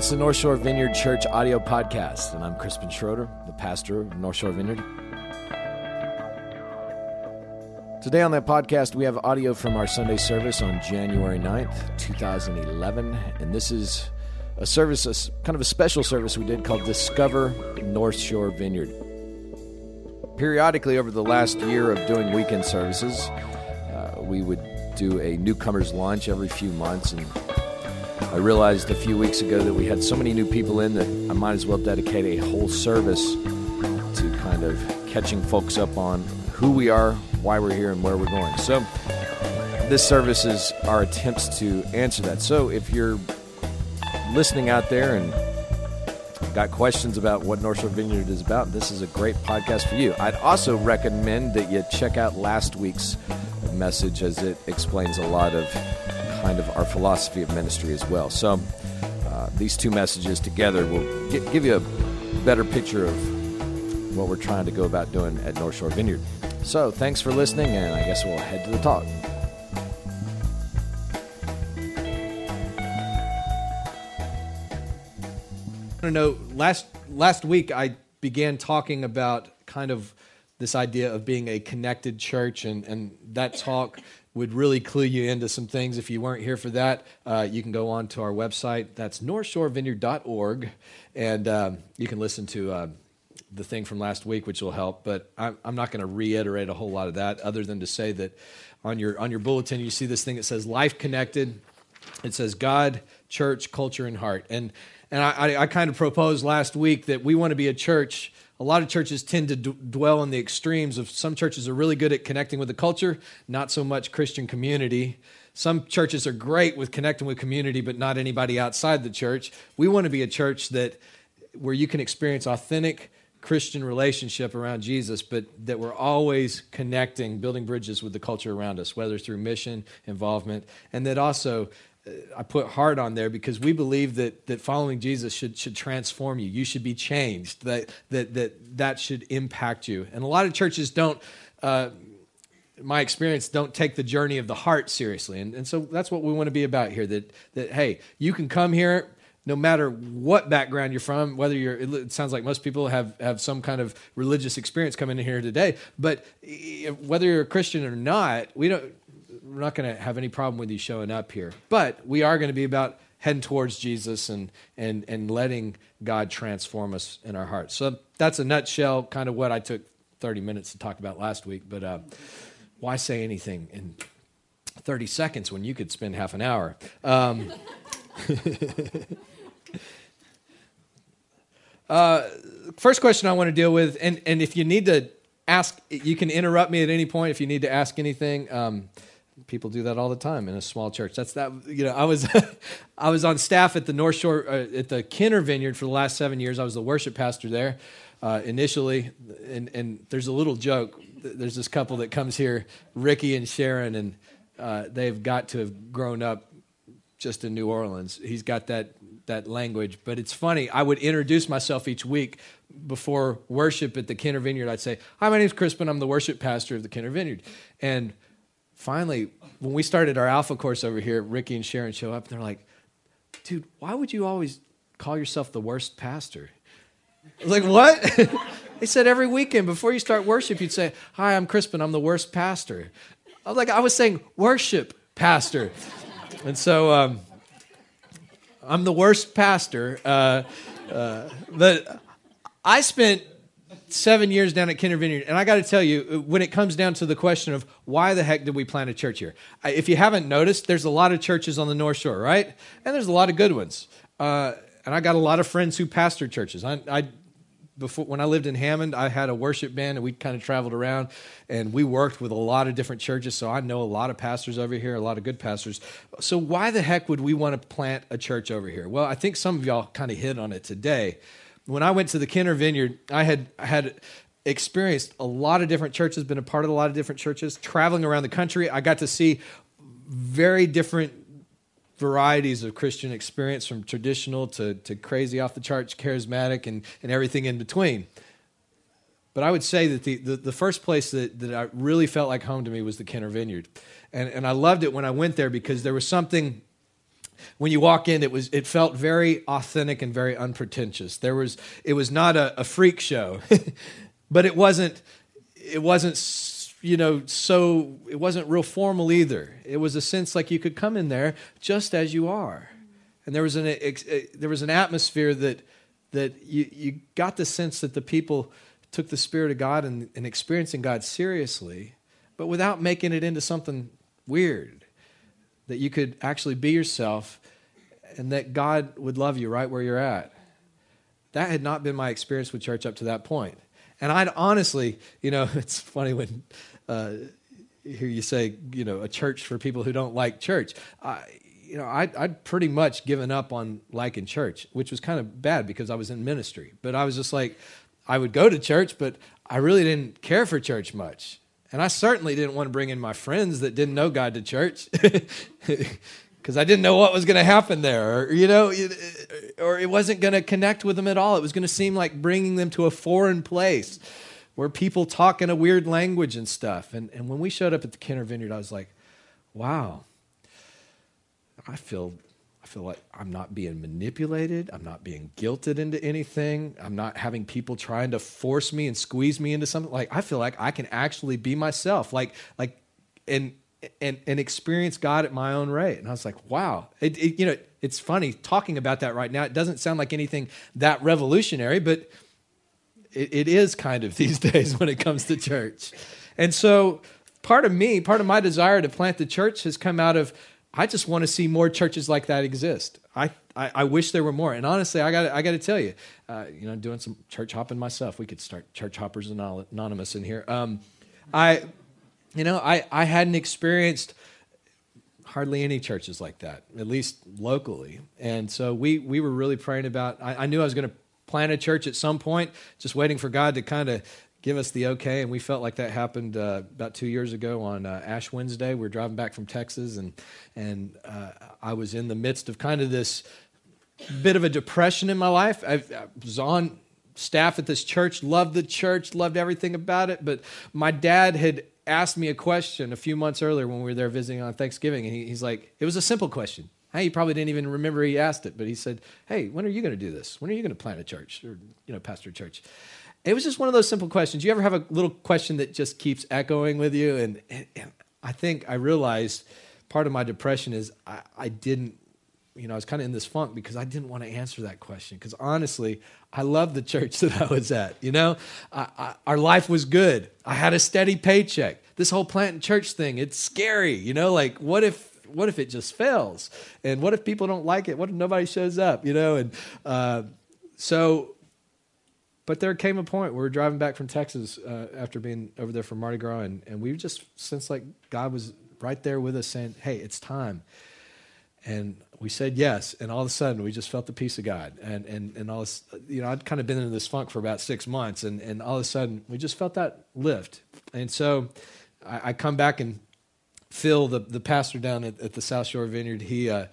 It's the North Shore Vineyard Church audio podcast, and I'm Crispin Schroeder, the pastor of North Shore Vineyard. Today on that podcast, we have audio from our Sunday service on January 9th, 2011, and this is a service, a, kind of a special service we did called Discover North Shore Vineyard. Periodically, over the last year of doing weekend services, uh, we would do a newcomers lunch every few months, and I realized a few weeks ago that we had so many new people in that I might as well dedicate a whole service to kind of catching folks up on who we are, why we're here, and where we're going. So, this service is our attempts to answer that. So, if you're listening out there and got questions about what North Shore Vineyard is about, this is a great podcast for you. I'd also recommend that you check out last week's message as it explains a lot of kind of our philosophy of ministry as well. So, uh, these two messages together will get, give you a better picture of what we're trying to go about doing at North Shore Vineyard. So, thanks for listening, and I guess we'll head to the talk. I know. Last last week, I began talking about kind of this idea of being a connected church, and and that talk would really clue you into some things. If you weren't here for that, uh, you can go on to our website. That's northshorevineyard.org, and um, you can listen to. Uh, the thing from last week, which will help, but I'm, I'm not going to reiterate a whole lot of that, other than to say that on your on your bulletin you see this thing that says "Life Connected." It says God, Church, Culture, and Heart, and and I, I, I kind of proposed last week that we want to be a church. A lot of churches tend to d- dwell on the extremes of some churches are really good at connecting with the culture, not so much Christian community. Some churches are great with connecting with community, but not anybody outside the church. We want to be a church that where you can experience authentic Christian relationship around Jesus, but that we're always connecting, building bridges with the culture around us, whether through mission, involvement, and that also I put hard on there because we believe that that following Jesus should should transform you. You should be changed. That that that that should impact you. And a lot of churches don't. Uh, my experience don't take the journey of the heart seriously and, and so that's what we want to be about here that that hey you can come here no matter what background you're from, whether you're, it sounds like most people have, have some kind of religious experience coming in here today, but whether you're a Christian or not, we don't, we're not going to have any problem with you showing up here. But we are going to be about heading towards Jesus and, and, and letting God transform us in our hearts. So that's a nutshell, kind of what I took 30 minutes to talk about last week. But uh, why say anything in 30 seconds when you could spend half an hour? Um, uh, first question I want to deal with, and, and if you need to ask, you can interrupt me at any point if you need to ask anything. Um, people do that all the time in a small church. That's that. You know, I was I was on staff at the North Shore uh, at the Kenner Vineyard for the last seven years. I was the worship pastor there uh, initially, and and there's a little joke. There's this couple that comes here, Ricky and Sharon, and uh, they've got to have grown up just in New Orleans. He's got that that language. But it's funny. I would introduce myself each week before worship at the Kenner Vineyard. I'd say, "Hi, my name's Crispin. I'm the worship pastor of the Kenner Vineyard." And finally, when we started our Alpha course over here, Ricky and Sharon show up, and they're like, "Dude, why would you always call yourself the worst pastor?" I was like, "What?" they said every weekend before you start worship, you'd say, "Hi, I'm Crispin. I'm the worst pastor." I was like, "I was saying worship pastor," and so. Um, I'm the worst pastor. Uh, uh, but I spent seven years down at Kenner Vineyard, and I got to tell you, when it comes down to the question of why the heck did we plant a church here, if you haven't noticed, there's a lot of churches on the North Shore, right? And there's a lot of good ones. Uh, and I got a lot of friends who pastor churches. I, I before when I lived in Hammond, I had a worship band and we kind of traveled around and we worked with a lot of different churches. So I know a lot of pastors over here, a lot of good pastors. So why the heck would we want to plant a church over here? Well, I think some of y'all kind of hit on it today. When I went to the Kenner Vineyard, I had had experienced a lot of different churches, been a part of a lot of different churches, traveling around the country. I got to see very different varieties of Christian experience from traditional to, to crazy off the charts, charismatic, and, and everything in between. But I would say that the, the, the, first place that, that I really felt like home to me was the Kenner Vineyard. And, and I loved it when I went there because there was something when you walk in, it was it felt very authentic and very unpretentious. There was it was not a, a freak show, but it wasn't it wasn't you know so it wasn't real formal either. It was a sense like you could come in there just as you are, and there was an eh, there was an atmosphere that that you you got the sense that the people took the spirit of God and, and experiencing God seriously, but without making it into something weird that you could actually be yourself and that God would love you right where you're at. That had not been my experience with church up to that point. And I'd honestly, you know, it's funny when uh, you say, you know, a church for people who don't like church. I, you know, I'd, I'd pretty much given up on liking church, which was kind of bad because I was in ministry. But I was just like, I would go to church, but I really didn't care for church much. And I certainly didn't want to bring in my friends that didn't know God to church because I didn't know what was going to happen there, or, you know, or it wasn't going to connect with them at all. It was going to seem like bringing them to a foreign place where people talk in a weird language and stuff. And, and when we showed up at the Kenner Vineyard, I was like, wow, I feel feel like I'm not being manipulated. I'm not being guilted into anything. I'm not having people trying to force me and squeeze me into something. Like I feel like I can actually be myself. Like like and and and experience God at my own rate. And I was like, wow. It, it, you know, it's funny talking about that right now. It doesn't sound like anything that revolutionary, but it, it is kind of these days when it comes to church. And so part of me, part of my desire to plant the church has come out of I just want to see more churches like that exist. I, I, I wish there were more. And honestly, I got I got to tell you, uh, you know, doing some church hopping myself. We could start Church Hoppers Anonymous in here. Um, I, you know, I, I hadn't experienced hardly any churches like that, at least locally. And so we we were really praying about. I, I knew I was going to plant a church at some point, just waiting for God to kind of give us the okay. And we felt like that happened uh, about two years ago on uh, Ash Wednesday. We were driving back from Texas, and and uh, I was in the midst of kind of this bit of a depression in my life. I, I was on staff at this church, loved the church, loved everything about it. But my dad had asked me a question a few months earlier when we were there visiting on Thanksgiving, and he, he's like, it was a simple question. Hey, he probably didn't even remember he asked it, but he said, "Hey, when are you going to do this? When are you going to plant a church or you know pastor a church?" It was just one of those simple questions. You ever have a little question that just keeps echoing with you? And, and, and I think I realized part of my depression is I, I didn't, you know, I was kind of in this funk because I didn't want to answer that question. Because honestly, I loved the church that I was at. You know, I, I, our life was good. I had a steady paycheck. This whole plant and church thing, it's scary. You know, like what if what if it just fails? And what if people don't like it? What if nobody shows up? You know, and uh, so but there came a point where we were driving back from Texas uh, after being over there for Mardi Gras, and, and we just sensed like God was right there with us saying, hey, it's time. And we said yes, and all of a sudden we just felt the peace of God. And, and, and all this, you know, I'd kind of been in this funk for about six months, and, and all of a sudden we just felt that lift. And so I, I come back and Phil, the, the pastor down at, at the South Shore Vineyard, he, uh,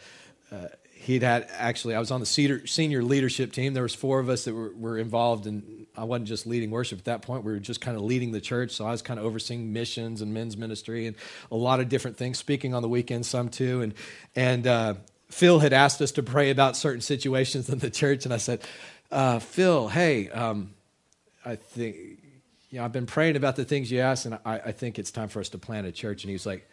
uh, he'd had actually i was on the senior leadership team. There was four of us that were, were involved and i wasn't just leading worship. At that point we were just kind of leading the church so i was kind of overseeing missions and men's ministry and a lot of different things speaking on the weekends some too. And and uh, phil had asked us to pray about certain situations in the church and i said uh, phil hey um, i think you know i've been praying about the things you asked and I, I think it's time for us to plant a church. And he was like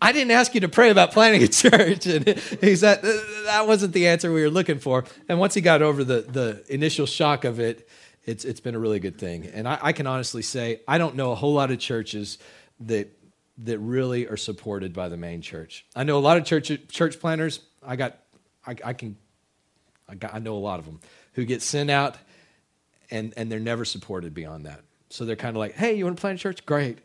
I didn't ask you to pray about planting a church. And he said uh, that wasn't the answer we were looking for. And once he got over the, the initial shock of it, it's, it's been a really good thing. And I, I can honestly say, I don't know a whole lot of churches that, that really are supported by the main church. I know a lot of church, church planters. I got, I, I can, I, got, I know a lot of them who get sent out and, and they're never supported beyond that. So they're kind of like, hey, you want to plant a church? Great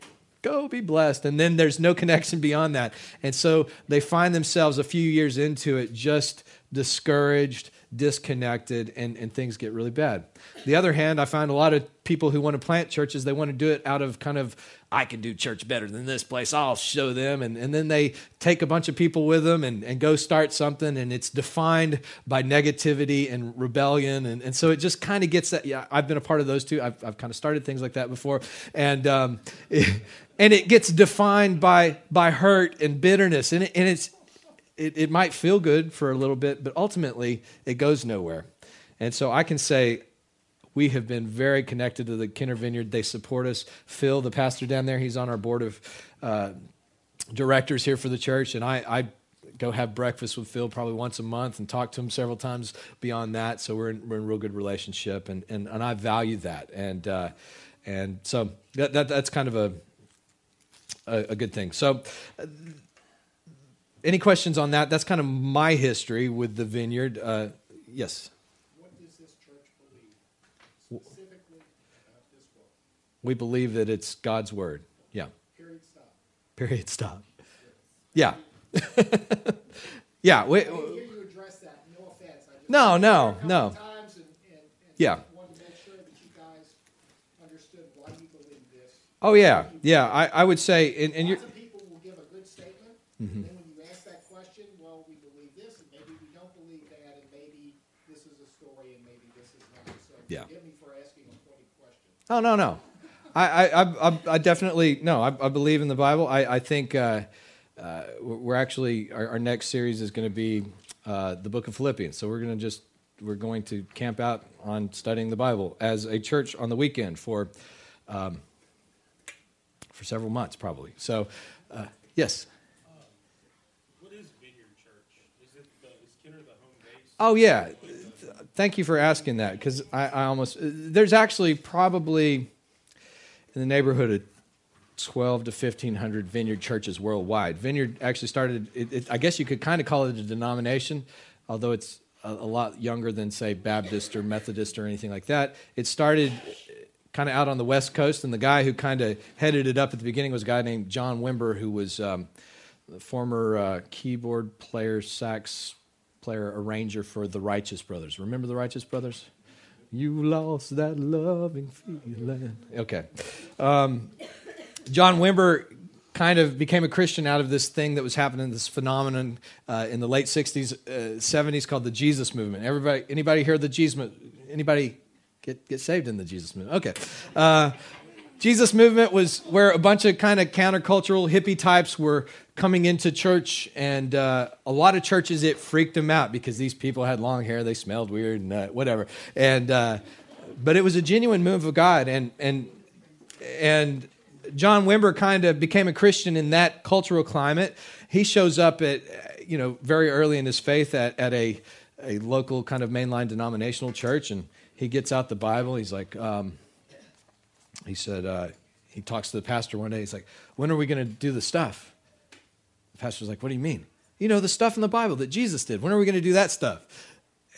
go be blessed. And then there's no connection beyond that. And so they find themselves a few years into it just discouraged, disconnected, and, and things get really bad. The other hand, I find a lot of people who want to plant churches, they want to do it out of kind of, I can do church better than this place. I'll show them. And, and then they take a bunch of people with them and, and go start something, and it's defined by negativity and rebellion. And, and so it just kind of gets that. Yeah, I've been a part of those too. I've, I've kind of started things like that before. And, um, it, and it gets defined by, by hurt and bitterness. And, it, and it's, it, it might feel good for a little bit, but ultimately it goes nowhere. And so I can say we have been very connected to the Kenner Vineyard. They support us. Phil, the pastor down there, he's on our board of uh, directors here for the church, and I, I go have breakfast with Phil probably once a month and talk to him several times beyond that. So we're in, we're in real good relationship, and, and, and I value that. And, uh, and so that, that, that's kind of a, a, a good thing. So, uh, any questions on that? That's kind of my history with the vineyard. Uh, yes. What does this church believe specifically about this book? We believe that it's God's word. Yeah. Period, stop. Period. Stop. Yeah. yeah. We, I didn't hear you address that, no offense. I just No, no, heard it a couple no. Times and, and, and Yeah. wanted to make sure that you guys understood why you believe this. Oh yeah, yeah. I, I would say, and, and of people will give a good statement, Mm-hmm. and then when you ask that question, well, we believe this, and maybe we don't believe that, and maybe this is a story, and maybe this is not. So Yeah. forgive me for asking a question. Oh no no, I I I, I definitely no. I, I believe in the Bible. I I think uh, uh, we're actually our, our next series is going to be uh, the Book of Philippians. So we're going to just we're going to camp out on studying the Bible as a church on the weekend for um, for several months probably. So uh, yes. What is Vineyard Church? Is it the, is Kenner the home base? Oh yeah, thank you for asking that because I, I almost there's actually probably in the neighborhood of twelve to fifteen hundred Vineyard churches worldwide. Vineyard actually started. It, it, I guess you could kind of call it a denomination, although it's a, a lot younger than say Baptist or Methodist or anything like that. It started kind of out on the West Coast, and the guy who kind of headed it up at the beginning was a guy named John Wimber, who was um, the former uh, keyboard player, sax player, arranger for the Righteous Brothers. Remember the Righteous Brothers? You lost that loving feeling. Okay. Um, John Wimber kind of became a Christian out of this thing that was happening, this phenomenon uh, in the late '60s, uh, '70s called the Jesus movement. Everybody, anybody hear the Jesus? Anybody get get saved in the Jesus movement? Okay. Uh, Jesus movement was where a bunch of kind of countercultural hippie types were coming into church, and uh, a lot of churches it freaked them out because these people had long hair, they smelled weird, and uh, whatever. And uh, but it was a genuine move of God, and and and John Wimber kind of became a Christian in that cultural climate. He shows up at you know very early in his faith at at a a local kind of mainline denominational church, and he gets out the Bible. He's like. Um, he said uh, he talks to the pastor one day he's like when are we going to do the stuff the pastor's like what do you mean you know the stuff in the bible that jesus did when are we going to do that stuff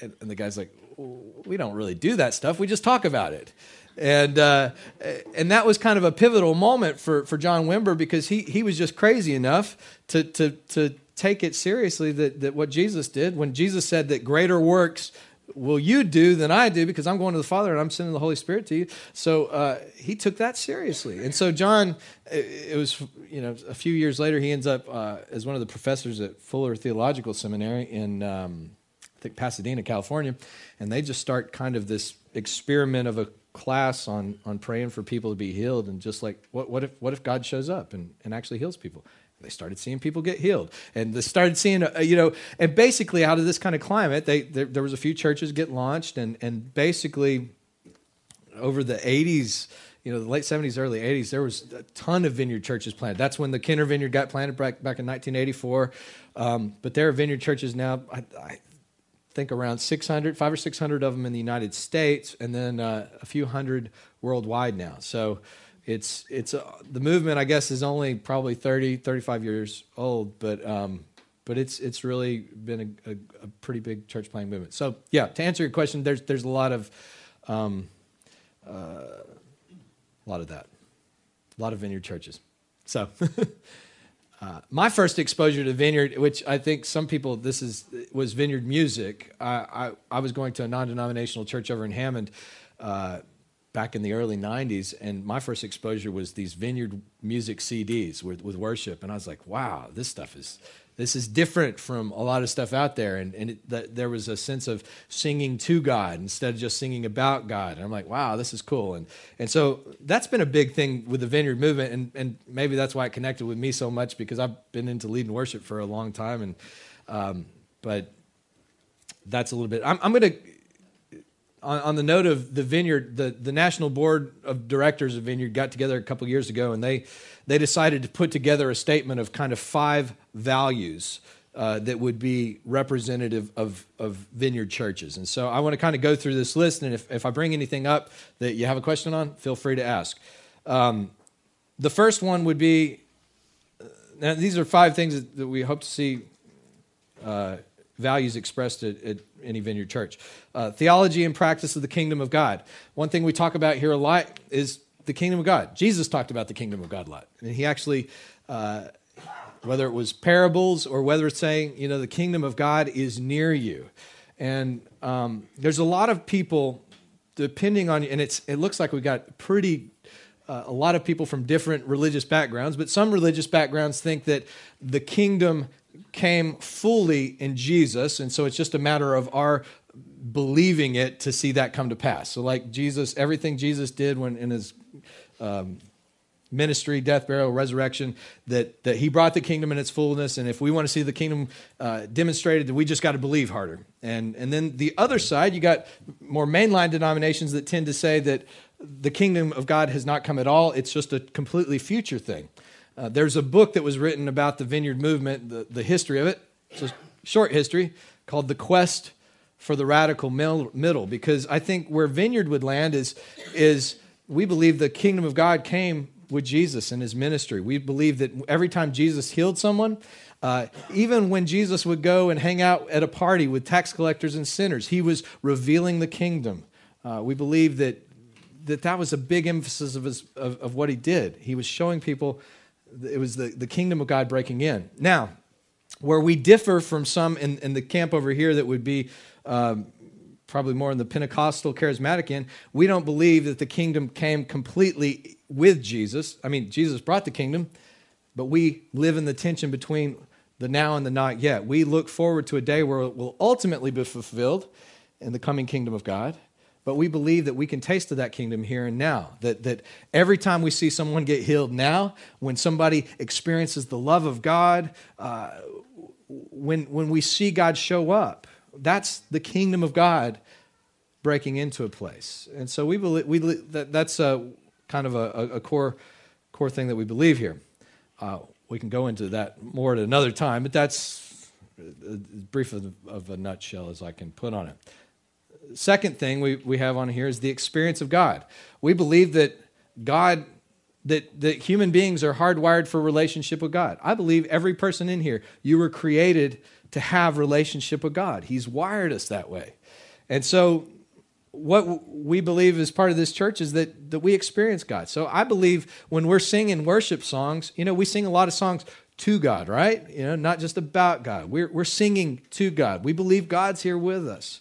and, and the guy's like we don't really do that stuff we just talk about it and uh, and that was kind of a pivotal moment for, for John Wimber because he, he was just crazy enough to, to, to take it seriously that, that what Jesus did when Jesus said that greater works will you do than I do because I'm going to the Father and I'm sending the Holy Spirit to you. So uh, he took that seriously. And so John, it, was, you know, a few years later, he ends up uh, as one of the professors at Fuller Theological Seminary in, um, I think, Pasadena, California. And they just start kind of this experiment of a class on, on praying for people to be healed. And just like, what, what, if, what if God shows up and, and actually heals people? They started seeing people get healed. And they started seeing uh, you know and basically out of this kind of climate they there, was a few churches get launched and and basically over the 80s you know the late 70s early 80s there was a ton of vineyard churches planted. That's when the Kenner vineyard got planted back, back in 1984 um, but there are vineyard churches now I, I think around 600 five or 600 of them in the united states and then uh, a few hundred worldwide now. So it's it's the movement i guess is only probably 30 35 years old but um but it's it's really been a, a, a pretty big church planting movement. So yeah to answer your question there's there's a lot of um uh, a lot of that. A lot of vineyard churches. So Uh, my first exposure to vineyard, which I think some people this is was vineyard music. I I, I was going to a non-denominational church over in Hammond uh, back in the early 90s and my first exposure was these vineyard music cds with, with worship and i was like wow this stuff is this is different from a lot of stuff out there. And, and it, that there was a sense of singing to god instead of just singing about god and i'm like wow this is cool. And, and so that's been a big thing with the vineyard movement and, and maybe that's why it connected with me so much because i've been into leading worship for a long time and um, but that's a little bit i'm, I'm going to on, on, the note of the vineyard, the, the National Board of Directors of Vineyard got together a couple years ago and they, they decided to put together a statement of kind of five values uh, that would be representative of, of vineyard churches. And so I want to kind of go through this list, and if, if I bring anything up that you have a question on, feel free to ask. Um, the first one would be uh, now, these are five things that, that we hope to see uh, values expressed at, at any vineyard church. Uh, theology and practice of the kingdom of God. One thing we talk about here a lot is the kingdom of God. Jesus talked about the kingdom of God a lot. And he actually, uh, whether it was parables or whether it's saying, you know, the kingdom of God is near you. And um, there's a lot of people, depending on, and it's, it looks like we got pretty uh, a lot of people from different religious backgrounds, but some religious backgrounds think that the kingdom came fully in Jesus, and so it's just a matter of our believing it to see that come to pass. So, like Jesus, everything Jesus did when in his um, ministry, death, burial, resurrection, that, that he brought the kingdom in its fullness. And if we want to see the kingdom uh, demonstrated, then we just got to believe harder. And, and then the other side, you got more mainline denominations that tend to say that the kingdom of God has not come at all, it's just a completely future thing. Uh, there's a book that was written about the vineyard movement, the, the history of it. It's a short history called The Quest for the Radical Middle, because I think where vineyard would land is, is we believe the kingdom of God came with Jesus and his ministry. We believe that every time Jesus healed someone, uh, even when Jesus would go and hang out at a party with tax collectors and sinners, he was revealing the kingdom. Uh, we believe that, that that was a big emphasis of, his, of, of what he did. He was showing people it was the, the kingdom of God breaking in. Now, where we differ from some in, in the camp over here that would be um, probably more in the Pentecostal charismatic end, we don't believe that the kingdom came completely with Jesus. I mean, Jesus brought the kingdom, but we live in the tension between the now and the not yet. We look forward to a day where it will ultimately be fulfilled in the coming kingdom of God but we believe that we can taste of that kingdom here and now. That, that every time we see someone get healed now, when somebody experiences the love of God, uh, when, when we see God show up, that's the kingdom of God breaking into a place. And so we believe we, that, that's a, kind of a, a core, core thing that we believe here. Uh, we can go into that more at another time, but that's as brief of, of a nutshell as I can put on it second thing we, we have on here is the experience of God. We believe that God, that, that human beings are hardwired for relationship with God. I believe every person in here, you were created to have relationship with God. He's wired us that way. And so what we believe as part of this church is that, that we experience God. So I believe when we're singing worship songs, you know, we sing a lot of songs to God, right? You know, not just about God. We're, we're singing to God. We believe God's here with us.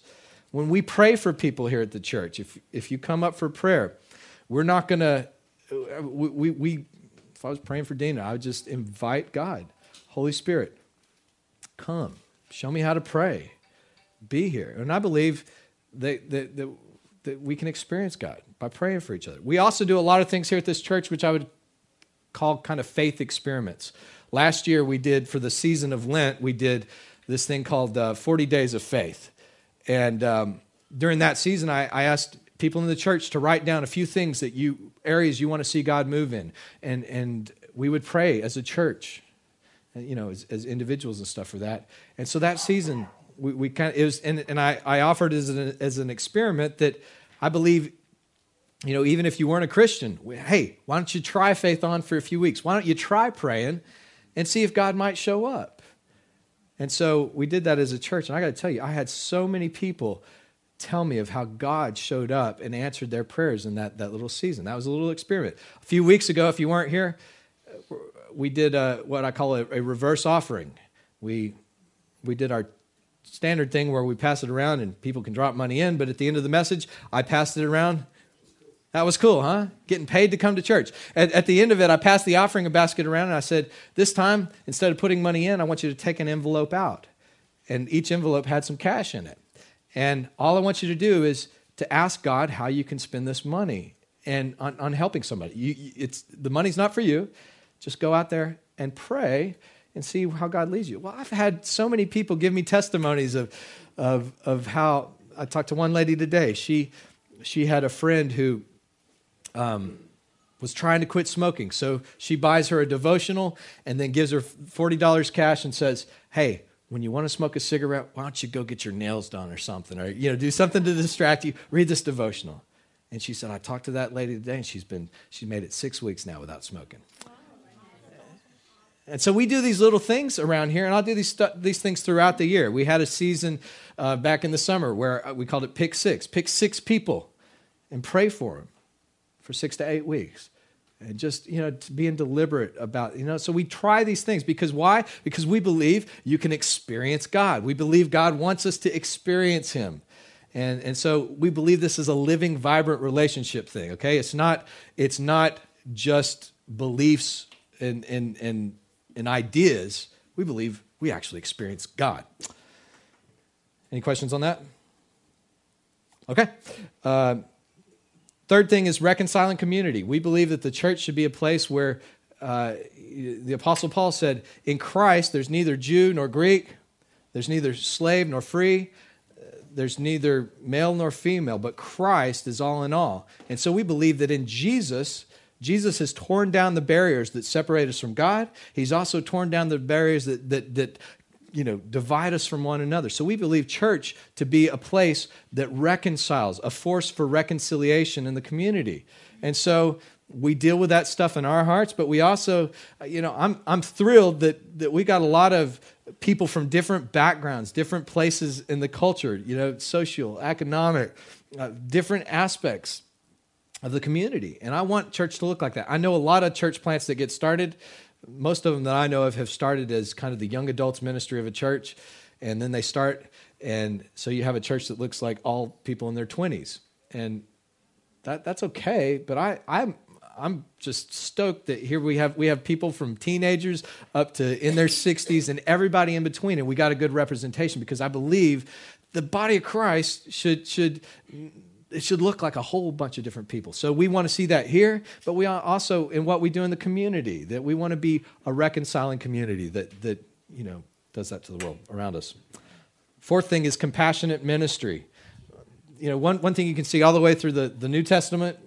When we pray for people here at the church, if, if you come up for prayer, we're not going to, we, we, if I was praying for Dana, I would just invite God, Holy Spirit, come, show me how to pray, be here. And I believe that, that, that, that we can experience God by praying for each other. We also do a lot of things here at this church, which I would call kind of faith experiments. Last year, we did, for the season of Lent, we did this thing called uh, 40 Days of Faith. And um, during that season, I, I asked people in the church to write down a few things that you areas you want to see God move in, and and we would pray as a church, you know, as, as individuals and stuff for that. And so that season, we, we kind of it was, and, and I, I offered as an as an experiment that I believe, you know, even if you weren't a Christian, hey, why don't you try faith on for a few weeks? Why don't you try praying, and see if God might show up? And so we did that as a church. And I got to tell you, I had so many people tell me of how God showed up and answered their prayers in that, that little season. That was a little experiment. A few weeks ago, if you weren't here, we did a, what I call a, a reverse offering. We, we did our standard thing where we pass it around and people can drop money in, but at the end of the message, I passed it around. That was cool, huh? Getting paid to come to church. At, at the end of it, I passed the offering basket around and I said, This time, instead of putting money in, I want you to take an envelope out. And each envelope had some cash in it. And all I want you to do is to ask God how you can spend this money and on, on helping somebody. You, it's, the money's not for you. Just go out there and pray and see how God leads you. Well, I've had so many people give me testimonies of, of, of how I talked to one lady today. She, she had a friend who um, was trying to quit smoking. So she buys her a devotional and then gives her $40 cash and says, Hey, when you want to smoke a cigarette, why don't you go get your nails done or something? Or, you know, do something to distract you. Read this devotional. And she said, I talked to that lady today and she's been, she's made it six weeks now without smoking. And so we do these little things around here, and I'll do these, stu- these things throughout the year. We had a season uh, back in the summer where uh, we called it Pick Six. Pick six people and pray for them for six to eight weeks. And just, you know, being deliberate about, you know, so we try these things because why? Because we believe you can experience God. We believe God wants us to experience Him. And, and so we believe this is a living, vibrant relationship thing, okay? It's not, it's not just beliefs and, and, and, and ideas. We believe we actually experience God. Any questions on that? Okay. Uh, Third thing is reconciling community. We believe that the church should be a place where uh, the Apostle Paul said, In Christ, there's neither Jew nor Greek, there's neither slave nor free, there's neither male nor female, but Christ is all in all. And so we believe that in Jesus, Jesus has torn down the barriers that separate us from God. He's also torn down the barriers that, that, that you know, divide us from one another. So we believe church to be a place that reconciles, a force for reconciliation in the community. And so we deal with that stuff in our hearts, but we also, you know, I'm, I'm thrilled that, that we got a lot of people from different backgrounds, different places in the culture, you know, social, economic, uh, different aspects of the community. And I want church to look like that. I know a lot of church plants that get started most of them that I know of have started as kind of the young adults ministry of a church, and then they start, and so you have a church that looks like all people in their twenties, and that that's okay. But I I'm I'm just stoked that here we have we have people from teenagers up to in their sixties and everybody in between, and we got a good representation because I believe the body of Christ should should it should look like a whole bunch of different people. So we want to see that here, but we also in what we do in the community that we want to be a reconciling community that that you know does that to the world around us. Fourth thing is compassionate ministry. You know, one, one thing you can see all the way through the, the New Testament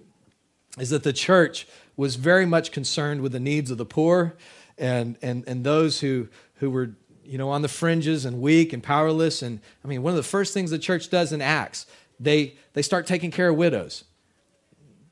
is that the church was very much concerned with the needs of the poor and, and, and those who, who were you know, on the fringes and weak and powerless. And I mean, one of the first things the church does in Acts, they, they start taking care of widows.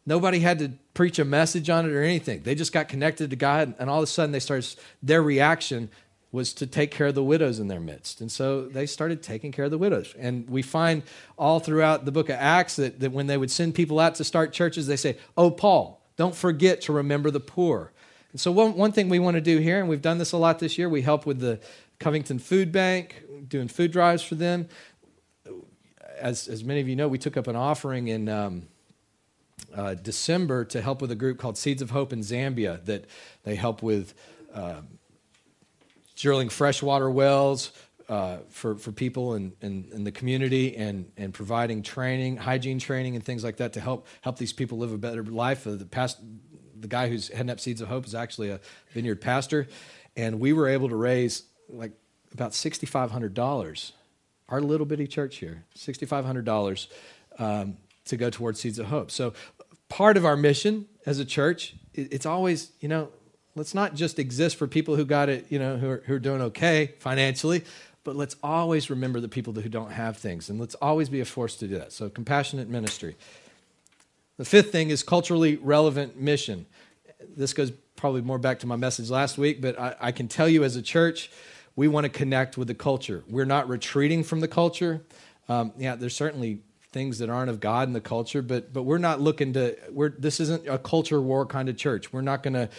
Nobody had to preach a message on it or anything. They just got connected to God, and all of a sudden, they started. Their reaction was to take care of the widows in their midst, and so they started taking care of the widows. And we find all throughout the book of Acts that, that when they would send people out to start churches, they say, "Oh, Paul, don't forget to remember the poor." And so one one thing we want to do here, and we've done this a lot this year, we help with the Covington Food Bank, doing food drives for them. As as many of you know, we took up an offering in. Um, uh, December to help with a group called Seeds of Hope in Zambia that they help with um, drilling freshwater wells uh, for, for people in, in, in, the community and, and providing training, hygiene training, and things like that to help help these people live a better life. Uh, the, past, the guy who's heading up Seeds of Hope is actually a vineyard pastor, and we were able to raise like about sixty five hundred dollars. Our little bitty church here, sixty five hundred dollars. Um, to go towards Seeds of Hope. So, part of our mission as a church, it's always, you know, let's not just exist for people who got it, you know, who are, who are doing okay financially, but let's always remember the people who don't have things, and let's always be a force to do that. So, compassionate ministry. The fifth thing is culturally relevant mission. This goes probably more back to my message last week, but I, I can tell you as a church, we want to connect with the culture. We're not retreating from the culture. Um, yeah, there's certainly things that aren't of God in the culture, but but we're not looking to we're this isn't a culture war kind of church. We're not going to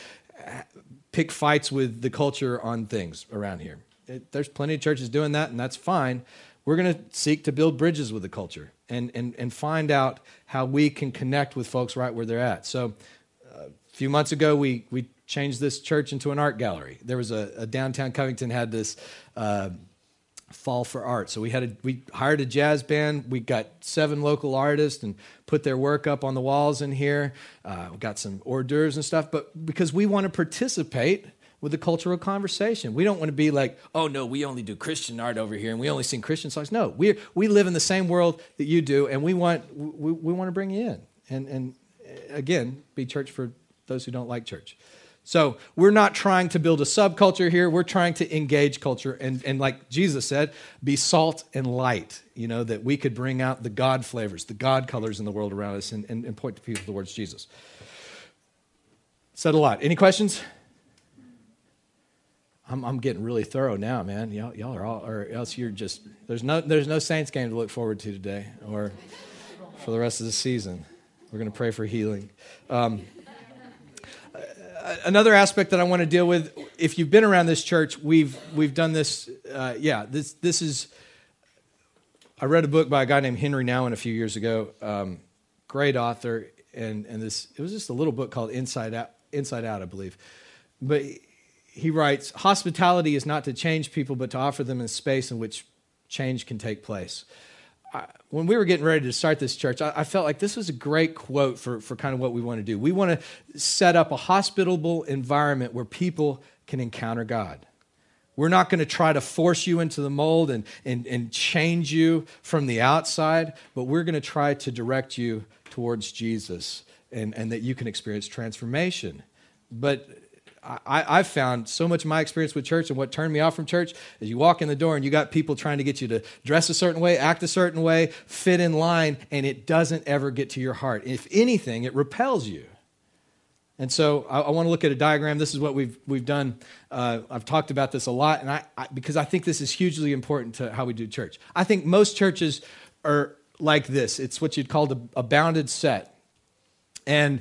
pick fights with the culture on things around here. it, there's plenty of churches doing that, and that's fine. We're going to seek to build bridges with the culture and, and, and find out how we can connect with folks right where they're at. So, uh, a few months ago, we, we changed this church into an art gallery. There was a, a downtown Covington had this uh, fall for art. So we had a, we hired a jazz band. We got seven local artists and put their work up on the walls in here. Uh, we got some hors d'oeuvres and stuff. But because we want to participate with the cultural conversation, we don't want to be like, oh no, we only do Christian art over here and we only sing Christian songs. No, we we live in the same world that you do, and we want we, we want to bring you in and and uh, again be church for those who don't like church. So we're not trying to build a subculture here. We're trying to engage culture and, and like Jesus said, be salt and light, you know, that we could bring out the God flavors, the God colors in the world around us and, and, and point to people towards Jesus. Said a lot. Any questions? I'm, I'm getting really thorough now, man. Y'all, y'all are all, or else you're just, there's no, there's no Saints game to look forward to today or for the rest of the season. We're going to pray for healing. Um, another aspect that I want to deal with, if you've been around this church, we've we've done this. Uh, yeah, this this is. I read a book by a guy named Henri Nouwen a few years ago. Um, great author, and and this it was just a little book called Inside Out. Inside Out, I believe, but he writes, hospitality is not to change people, but to offer them a space in which change can take place when we were getting ready to start this church, I, I, felt like this was a great quote for, for kind of what we want to do. We want to set up a hospitable environment where people can encounter God. We're not going to try to force you into the mold and, and, and change you from the outside, but we're going to try to direct you towards Jesus and, and that you can experience transformation. But I, have found so much of my experience with church and what turned me off from church is you walk in the door and you got people trying to get you to dress a certain way, act a certain way, fit in line, and it doesn't ever get to your heart. If anything, it repels you. And so I, I want to look at a diagram. This is what we've, we've done. Uh, I've talked about this a lot, and I, I, because I think this is hugely important to how we do church. I think most churches are like this it's what you'd call a, a bounded set. And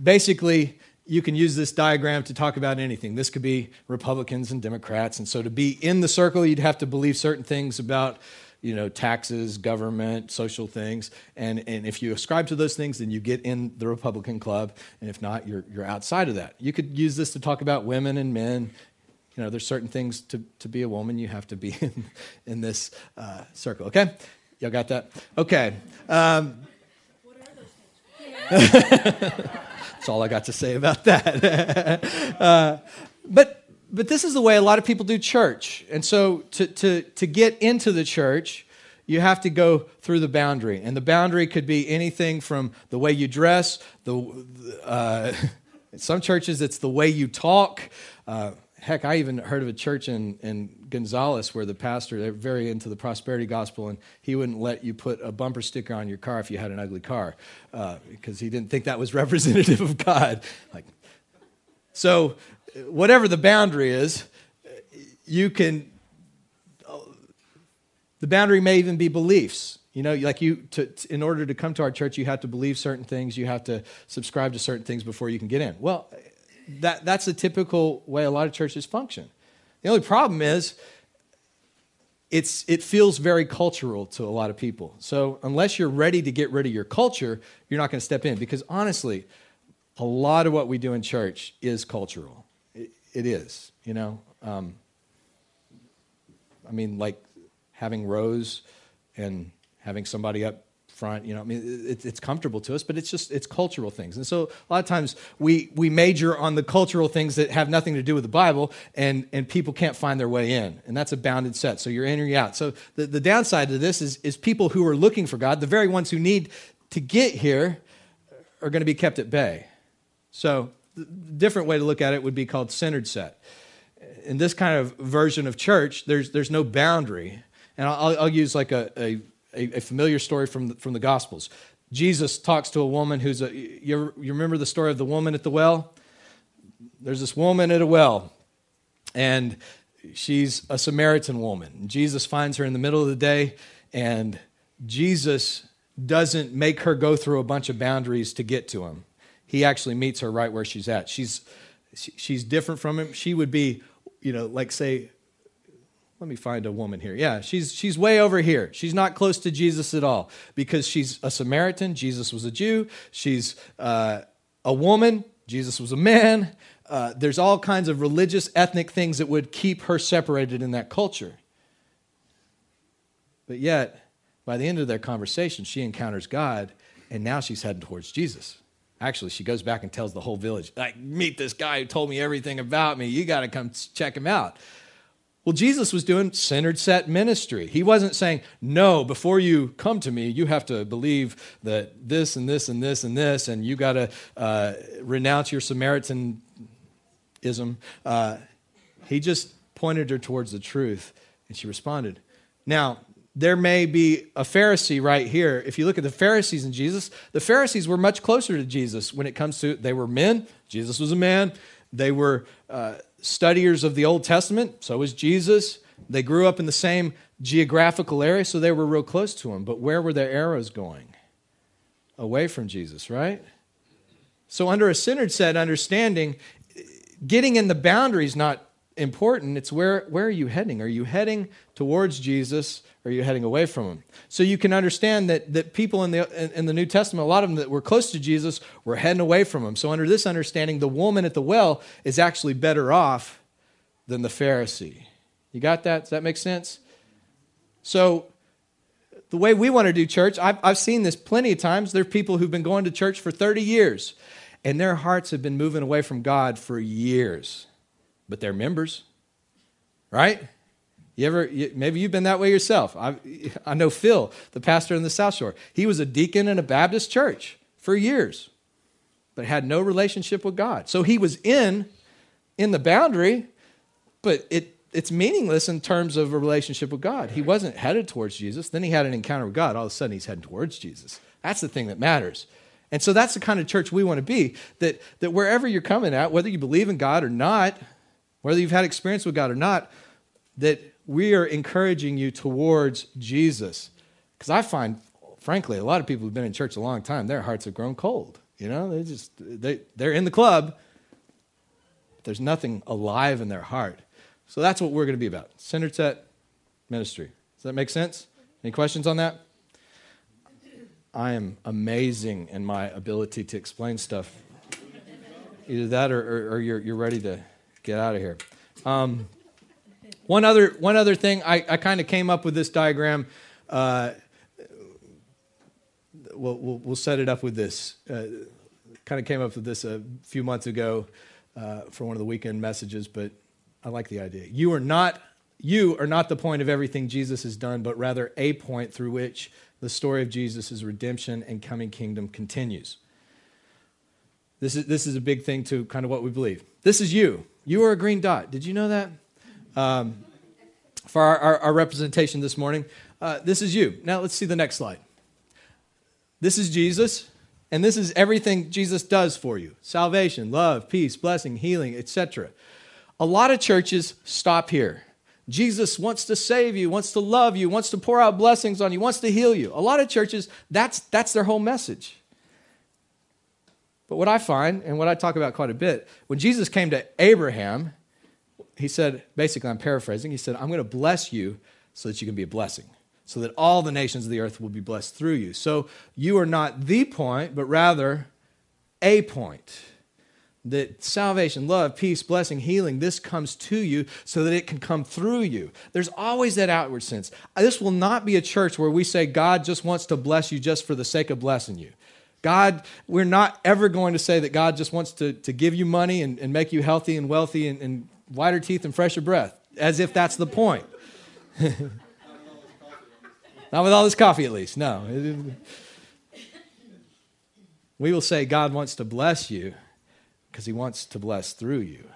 basically, you can use this diagram to talk about anything. This could be Republicans and Democrats. And so to be in the circle, you'd have to believe certain things about you know taxes government social things. And and if you ascribe to those things then you get in the republican club. And if not you're you're outside of that. You could use this to talk about women and men. You know there's certain things to to be a woman you have to be in in this uh, circle. Okay? Y'all got that? Okay. Um, That's all I got to say about that. uh, but but this is the way a lot of people do church. And so to, to, to get into the church, you have to go through the boundary. And the boundary could be anything from the way you dress, the, uh, some churches, it's the way you talk. Uh, heck, I even heard of a church in, in Gonzales where the pastor, they're very into the prosperity gospel, and he wouldn't let you put a bumper sticker on your car if you had an ugly car uh, because he didn't think that was representative of God. Like, so, whatever the boundary is, you can, the boundary may even be beliefs. You know, like you, to, in order to come to our church, you have to believe certain things, you have to subscribe to certain things before you can get in. Well, that, that's the typical way a lot of churches function. The only problem is it's, it feels very cultural to a lot of people. So unless you're ready to get rid of your culture, you're not going to step in. Because honestly, a lot of what we do in church is cultural. it, it is, you know. Um, I mean, like having rows and having somebody up front. You know, I mean, it, it's comfortable to us, but it's just it's cultural things. And so a lot of times we we major on the cultural things that have nothing to do with the Bible, and and people can't find their way in, and that's a bounded set. So you're in or you're out. So the, the downside to this is is people who are looking for God, the very ones who need to get here, are going to be kept at bay. So the different way to look at it would be called centered set. In this kind of version of church, there's there's no boundary. And I'll, I'll use like a, a a, a familiar story from the, from the Gospels. Jesus talks to a woman who's a. You, you remember the story of the woman at the well? There's this woman at a well, and she's a Samaritan woman. Jesus finds her in the middle of the day, and Jesus doesn't make her go through a bunch of boundaries to get to him. He actually meets her right where she's at. She's she's different from him. She would be, you know, like say let me find a woman here. Yeah, she's she's way over here. She's not close to Jesus at all because she's a Samaritan. Jesus was a Jew. She's uh, a woman. Jesus was a man. Uh, there's all kinds of religious, ethnic things that would keep her separated in that culture. But yet, by the end of their conversation, she encounters God, and now she's heading towards Jesus. Actually, she goes back and tells the whole village, like, meet this guy who told me everything about me. You got to come check him out. Well, Jesus was doing centered set ministry. He wasn't saying, no, before you come to me, you have to believe that this and this and this and this, and you got to uh, renounce your Samaritanism. Uh, he just pointed her towards the truth, and she responded. Now, there may be a Pharisee right here. If you look at the Pharisees and Jesus, the Pharisees were much closer to Jesus when it comes to, they were men. Jesus was a man. They were uh, studiers of the Old Testament. So was Jesus. They grew up in the same geographical area, so they were real close to him. But where were their arrows going? Away from Jesus, right? So, under a centered set understanding, getting in the boundaries not important. It's where, where are you heading? Are you heading towards Jesus or are you heading away from him? So you can understand that, that people in the, in the New Testament, a lot of them that were close to Jesus, were heading away from him. So, under this understanding, the woman at the well is actually better off than the Pharisee. You got that? Does that make sense? So, the way we want to do church, I've, I've seen this plenty of times. There are people who've been going to church for 30 years, and their hearts have been moving away from God for years but they're members, right? You ever, you, maybe you've been that way yourself. I, I know Phil, the pastor in the South Shore. He was a deacon in a Baptist church for years, but had no relationship with God. So he was in, in the boundary, but it, it's meaningless in terms of a relationship with God. He wasn't headed towards Jesus. Then he had an encounter with God. All of a sudden, he's heading towards Jesus. That's the thing that matters. And so that's the kind of church we want to be that, that wherever you're coming at, whether you believe in God or not, whether you've had experience with God or not, that we are encouraging you towards Jesus. Because I find, frankly, a lot of people who've been in church a long time, their hearts have grown cold. You know, they just they they're in the club, there's nothing alive in their heart. So that's what we're going to be about. Centered set ministry. Does that make sense? Any questions on that? I am amazing in my ability to explain stuff. Either that or, or, or you're, you're ready to get out of here. Um, one other one other thing, I, I kind of came up with this diagram. Uh, we'll, we'll, we'll set it up with this. Uh, kind of came up with this a few months ago uh, for one of the weekend messages, but I like the idea. You are not you are not the point of everything Jesus has done, but rather a point through which the story of Jesus' redemption and coming kingdom continues. This is, this is a big thing to kind of what we believe. This is you. You are a green dot. Did you know that? Um, for our, our, our, representation this morning, uh, this is you. Now let's see the next slide. This is Jesus, and this is everything Jesus does for you salvation, love, peace, blessing, healing, etc. A lot of churches stop here. Jesus wants to save you, wants to love you, wants to pour out blessings on you, wants to heal you. A lot of churches, that's, that's their whole message. But what I find, and what I talk about quite a bit, when Jesus came to Abraham, he said, basically, I'm paraphrasing, he said, I'm going to bless you so that you can be a blessing, so that all the nations of the earth will be blessed through you. So you are not the point, but rather a point. That salvation, love, peace, blessing, healing, this comes to you so that it can come through you. There's always that outward sense. This will not be a church where we say God just wants to bless you just for the sake of blessing you. God, we're not ever going to say that God just wants to, to give you money and, and make you healthy and wealthy and, and whiter teeth and fresher breath, as if that's the point. not with all this coffee, at least. No. We will say God wants to bless you because he wants to bless through you.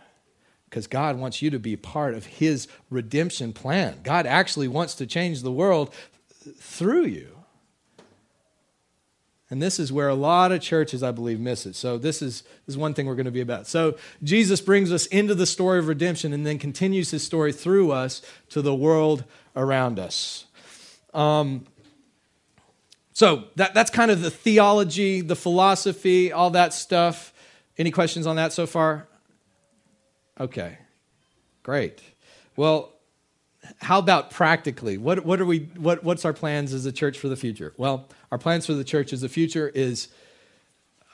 Because God wants you to be part of his redemption plan. God actually wants to change the world through you. And this is where a lot of churches, I believe, miss it. So, this is, this is one thing we're going to be about. So, Jesus brings us into the story of redemption and then continues his story through us to the world around us. Um, so, that, that's kind of the theology, the philosophy, all that stuff. Any questions on that so far? Okay, great. Well, how about practically? What, what are we, what, what's our plans as a church for the future? Well, our plans for the church as the future is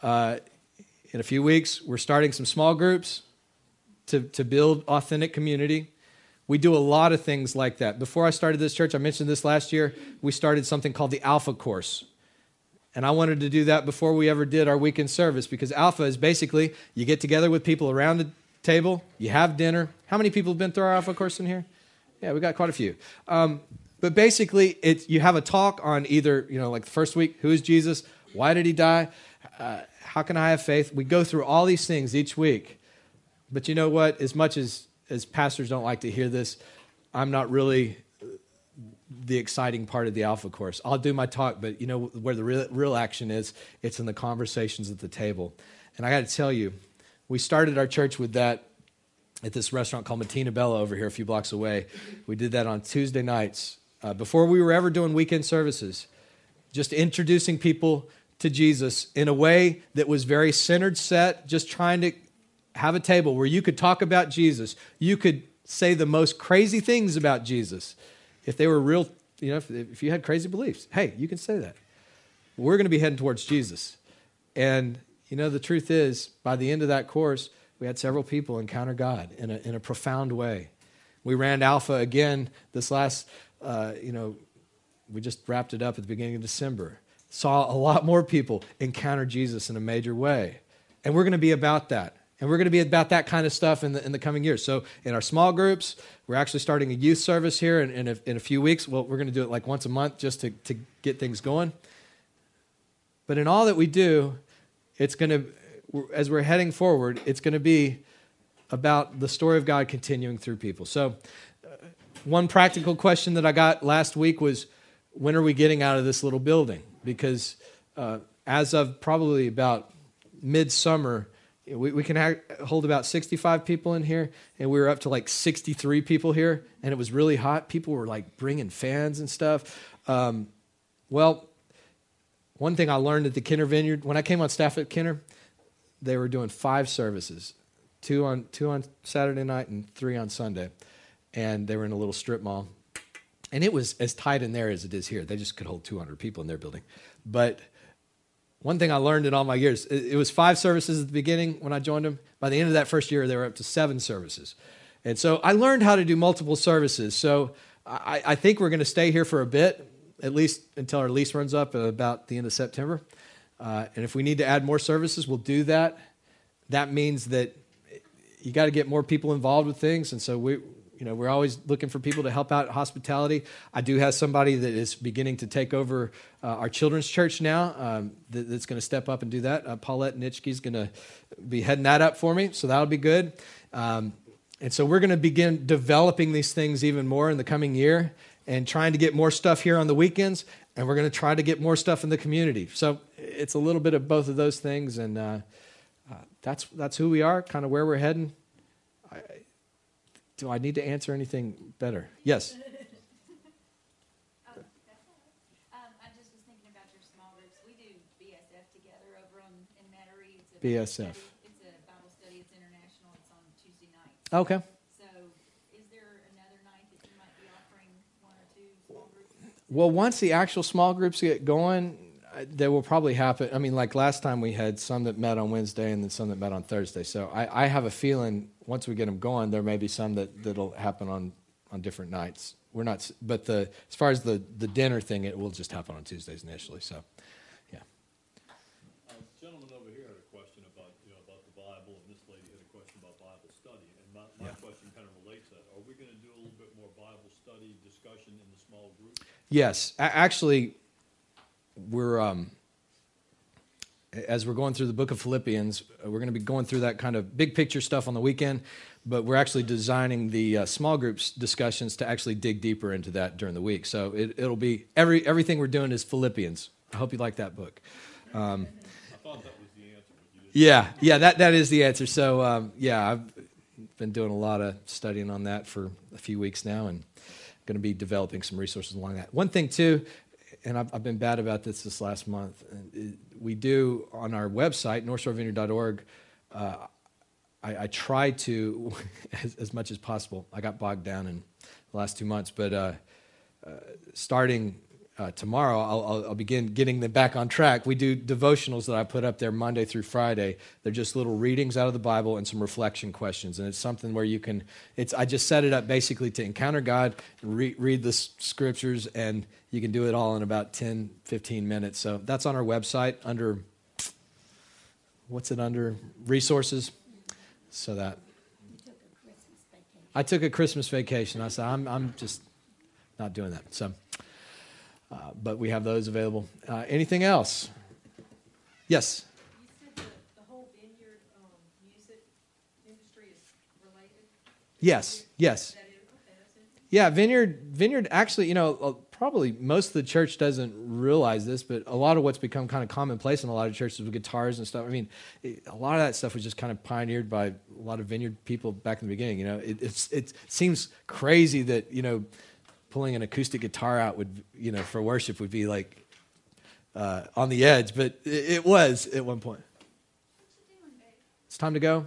uh, in a few weeks, we're starting some small groups to, to build authentic community. We do a lot of things like that. Before I started this church, I mentioned this last year, we started something called the Alpha Course. And I wanted to do that before we ever did our weekend service because Alpha is basically you get together with people around the table, you have dinner. How many people have been through our Alpha Course in here? Yeah, we got quite a few. Um, but basically, it's, you have a talk on either, you know, like the first week, who is Jesus? Why did he die? Uh, how can I have faith? We go through all these things each week. But you know what? As much as, as pastors don't like to hear this, I'm not really the exciting part of the Alpha course. I'll do my talk, but you know where the real, real action is? It's in the conversations at the table. And I got to tell you, we started our church with that at this restaurant called Matina Bella over here, a few blocks away. We did that on Tuesday nights uh, before we were ever doing weekend services, just introducing people to Jesus in a way that was very centered set, just trying to have a table where you could talk about Jesus. You could say the most crazy things about Jesus if they were real, you know, if, if you had crazy beliefs, hey, you can say that. We're going to be heading towards Jesus. And, you know, the truth is, by the end of that course, we had several people encounter God in a, in a profound way. We ran Alpha again this last, uh, you know, we just wrapped it up at the beginning of December. Saw a lot more people encounter Jesus in a major way. And we're going to be about that. And we're going to be about that kind of stuff in the, in the coming years. So, in our small groups, we're actually starting a youth service here in, in, a, in a few weeks. Well, we're going to do it like once a month just to, to get things going. But in all that we do, it's going to, as we're heading forward, it's going to be about the story of God continuing through people. So, uh, one practical question that I got last week was when are we getting out of this little building? Because uh, as of probably about midsummer, we, we can ha- hold about 65 people in here, and we were up to like 63 people here, and it was really hot. People were like bringing fans and stuff. Um, well, one thing I learned at the Kenner Vineyard, when I came on staff at Kenner, they were doing five services two on, two on Saturday night and three on Sunday. And they were in a little strip mall. And it was as tight in there as it is here. They just could hold 200 people in their building. But one thing I learned in all my years, it, was five services at the beginning when I joined them. By the end of that first year, they were up to seven services. And so I learned how to do multiple services. So I, I think we're going to stay here for a bit, at least until our lease runs up about the end of September. Uh, and if we need to add more services, we'll do that. That means that you got to get more people involved with things. And so we, you know, we're always looking for people to help out hospitality. I do have somebody that is beginning to take over uh, our children's church now um, that, that's going to step up and do that. Uh, Paulette Nitschke is going to be heading that up for me, so that'll be good. Um, and so we're going to begin developing these things even more in the coming year and trying to get more stuff here on the weekends, and we're going to try to get more stuff in the community. So it's a little bit of both of those things, and uh, uh that's that's who we are, kind of where we're heading. Do I need to answer anything better? Yes. Um, um, I just was thinking about your small groups. We do BSF together over in Metairie. It's a Bible BSF. study. It's a Bible study. It's international. It's on Tuesday nights. Okay. So, is there another night that you might be offering one or two small groups? Well, once the actual small groups get going, there will probably happen. I mean, like last time we had some that met on Wednesday and then some that met on Thursday. So I, I have a feeling once we get them going, there may be some that that'll happen on on different nights. We're not, but the as far as the the dinner thing, it will just happen on Tuesdays initially. So, yeah. Uh, gentleman over here had a question about you know about the Bible, and this lady had a question about Bible study. And my, my Yeah. question kind of relates to that. Are we going to do a little bit more Bible study discussion in the small group? Yes, A- actually, we're um, as we're going through the book of Philippians, uh, we're going to be going through that kind of big picture stuff on the weekend, but we're actually designing the uh, small groups discussions to actually dig deeper into that during the week. So it, it'll be every everything we're doing is Philippians. I hope you like that book. Um, that yeah, yeah, that that is the answer. So um, yeah, I've been doing a lot of studying on that for a few weeks now, and going to be developing some resources along that. One thing too, and I've, I've been bad about this this last month. it- We do on our website, northshorevineyard.org. Uh, I, I try to, as, as much as possible. I got bogged down in the last two months. But uh, uh, starting uh, tomorrow, I'll, I'll, I'll begin getting them back on track. We do devotionals that I put up there Monday through Friday. They're just little readings out of the Bible and some reflection questions, and it's something where you can. It's I just set it up basically to encounter God, re- read the scriptures, and you can do it all in about 10, 15 minutes. So that's on our website under. What's it under? Resources. So that I took a Christmas vacation. I said, I'm, I'm just not doing that. So, uh, but we have those available. Uh, anything else? Yes. The, the vineyard, um, music industry is related? Yes. Yes. That is, okay, that's interesting. Yeah. Vineyard. Vineyard. Actually, you know, uh, probably most of the church doesn't realize this, but a lot of what's become kind of commonplace in a lot of churches with guitars and stuff. I mean, a lot of that stuff was just kind of pioneered by a lot of vineyard people back in the beginning. You know, it, it's it seems crazy that you know pulling an acoustic guitar out would you know for worship would be like uh, on the edge, but it, it was at one point. It's time to go.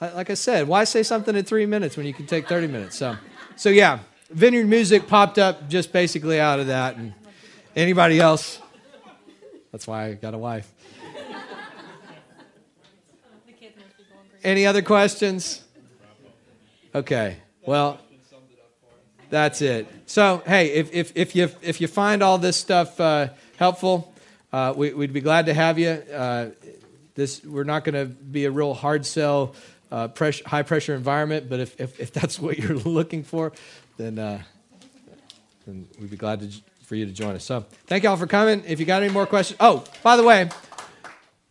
Like I said, why say something in three minutes when you can take 30 minutes? So, so yeah, Vineyard Music popped up just basically out of that. And anybody else? That's why I got a wife. Any other questions? Okay. Well, that's it. So, hey, if, if, if, you, if you find all this stuff uh, helpful, uh, we, we'd be glad to have you. Uh, this, we're not going to be a real hard sell, uh, high pressure environment, but if, if, if that's what you're looking for, then, uh, then we'd be glad to, for you to join us. So, thank you all for coming. If you got any more questions, oh, by the way,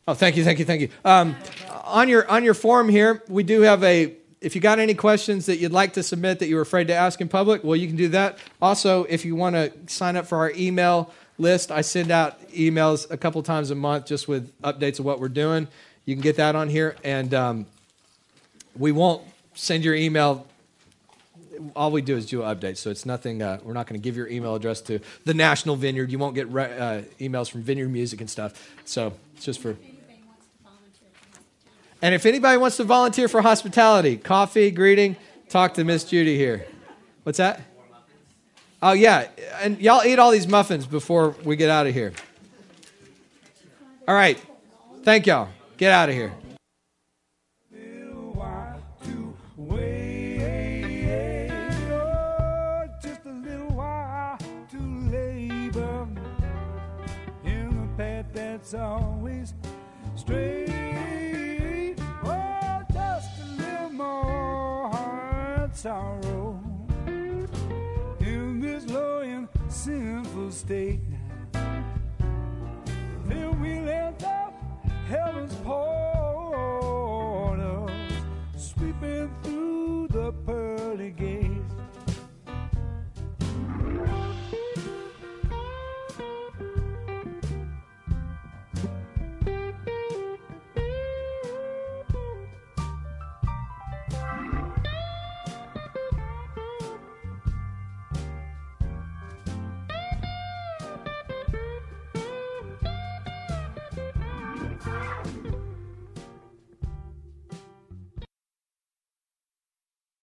Oh, thank you, thank you, thank you. Um, on your on your form here, we do have a. If you got any questions that you'd like to submit that you were afraid to ask in public, well, you can do that. Also, if you want to sign up for our email list, I send out emails a couple times a month just with updates of what we're doing. You can get that on here, and um, we won't send your email. All we do is do updates, so it's nothing. Uh, we're not going to give your email address to the National Vineyard. You won't get re- uh, emails from Vineyard Music and stuff. So it's just for. And if anybody wants to volunteer for hospitality, coffee, greeting, talk to Miss Judy here. What's that? Oh yeah, and y'all eat all these muffins before we get out of here. All right, thank y'all. Get out of here. while to sorrow in this low and sinful state. Then we'll up heaven's portals, sweeping through the pearly gate.